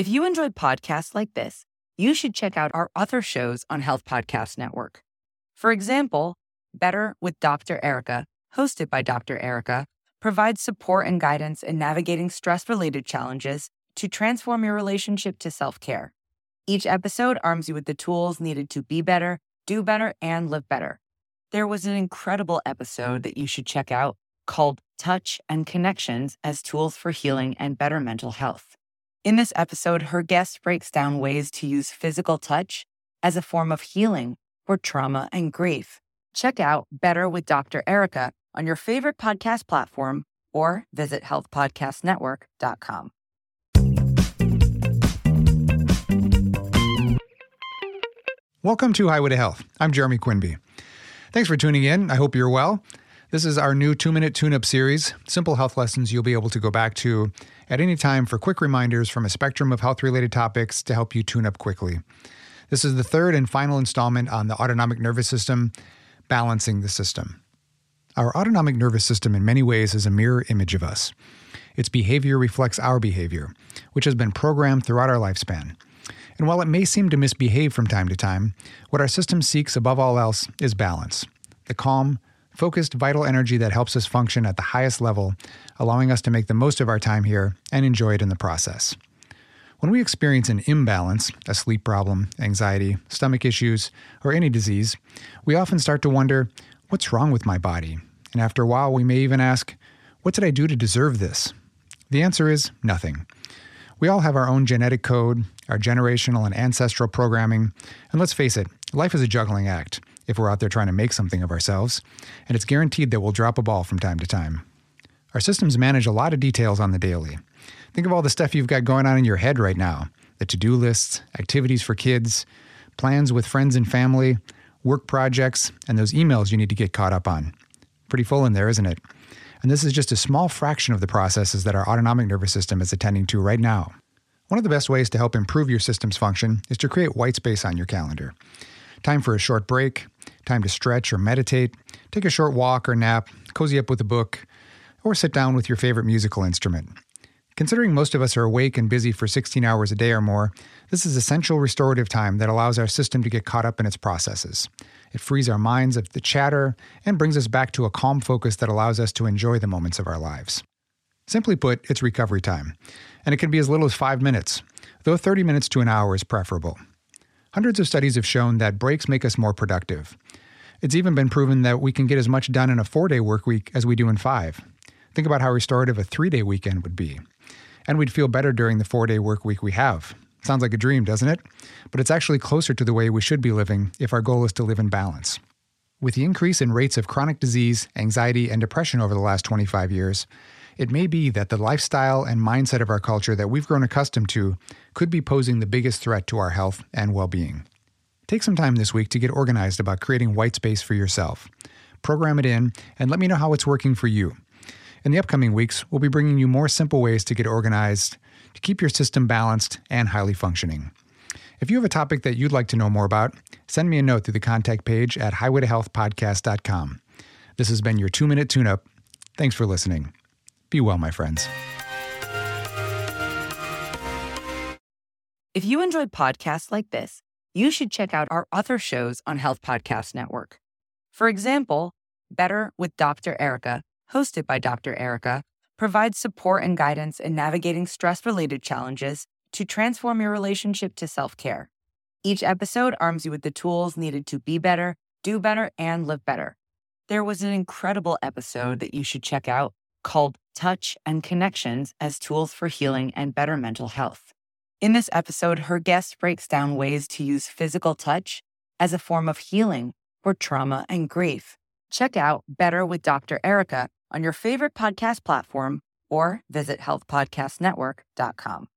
If you enjoyed podcasts like this, you should check out our other shows on Health Podcast Network. For example, Better with Dr. Erica, hosted by Dr. Erica, provides support and guidance in navigating stress related challenges to transform your relationship to self care. Each episode arms you with the tools needed to be better, do better, and live better. There was an incredible episode that you should check out called Touch and Connections as Tools for Healing and Better Mental Health. In this episode, her guest breaks down ways to use physical touch as a form of healing for trauma and grief. Check out Better with Dr. Erica on your favorite podcast platform or visit healthpodcastnetwork.com. Welcome to Highway to Health. I'm Jeremy Quinby. Thanks for tuning in. I hope you're well. This is our new two minute tune up series, simple health lessons you'll be able to go back to at any time for quick reminders from a spectrum of health related topics to help you tune up quickly. This is the third and final installment on the autonomic nervous system, balancing the system. Our autonomic nervous system, in many ways, is a mirror image of us. Its behavior reflects our behavior, which has been programmed throughout our lifespan. And while it may seem to misbehave from time to time, what our system seeks above all else is balance the calm, focused, vital energy that helps us function at the highest level, allowing us to make the most of our time here and enjoy it in the process. When we experience an imbalance, a sleep problem, anxiety, stomach issues, or any disease, we often start to wonder, what's wrong with my body? And after a while, we may even ask, what did I do to deserve this? The answer is nothing. We all have our own genetic code, our generational and ancestral programming, and let's face it, life is a juggling act if we're out there trying to make something of ourselves, and it's guaranteed that we'll drop a ball from time to time. Our systems manage a lot of details on the daily. Think of all the stuff you've got going on in your head right now the to do lists, activities for kids, plans with friends and family, work projects, and those emails you need to get caught up on. Pretty full in there, isn't it? And this is just a small fraction of the processes that our autonomic nervous system is attending to right now. One of the best ways to help improve your system's function is to create white space on your calendar. Time for a short break, time to stretch or meditate, take a short walk or nap, cozy up with a book, or sit down with your favorite musical instrument. Considering most of us are awake and busy for 16 hours a day or more, this is essential restorative time that allows our system to get caught up in its processes. It frees our minds of the chatter and brings us back to a calm focus that allows us to enjoy the moments of our lives. Simply put, it's recovery time, and it can be as little as five minutes, though 30 minutes to an hour is preferable. Hundreds of studies have shown that breaks make us more productive. It's even been proven that we can get as much done in a four day work week as we do in five. Think about how restorative a three day weekend would be. And we'd feel better during the four day work week we have. Sounds like a dream, doesn't it? But it's actually closer to the way we should be living if our goal is to live in balance. With the increase in rates of chronic disease, anxiety, and depression over the last 25 years, it may be that the lifestyle and mindset of our culture that we've grown accustomed to could be posing the biggest threat to our health and well being. Take some time this week to get organized about creating white space for yourself. Program it in and let me know how it's working for you. In the upcoming weeks, we'll be bringing you more simple ways to get organized, to keep your system balanced and highly functioning. If you have a topic that you'd like to know more about, send me a note through the contact page at highwaytohealthpodcast.com. This has been your two minute tune up. Thanks for listening. Be well, my friends. If you enjoyed podcasts like this, you should check out our other shows on Health Podcast Network. For example, Better with Dr. Erica, hosted by Dr. Erica, provides support and guidance in navigating stress related challenges to transform your relationship to self care. Each episode arms you with the tools needed to be better, do better, and live better. There was an incredible episode that you should check out called Touch and Connections as Tools for Healing and Better Mental Health. In this episode, her guest breaks down ways to use physical touch as a form of healing for trauma and grief. Check out Better with Dr. Erica on your favorite podcast platform or visit healthpodcastnetwork.com.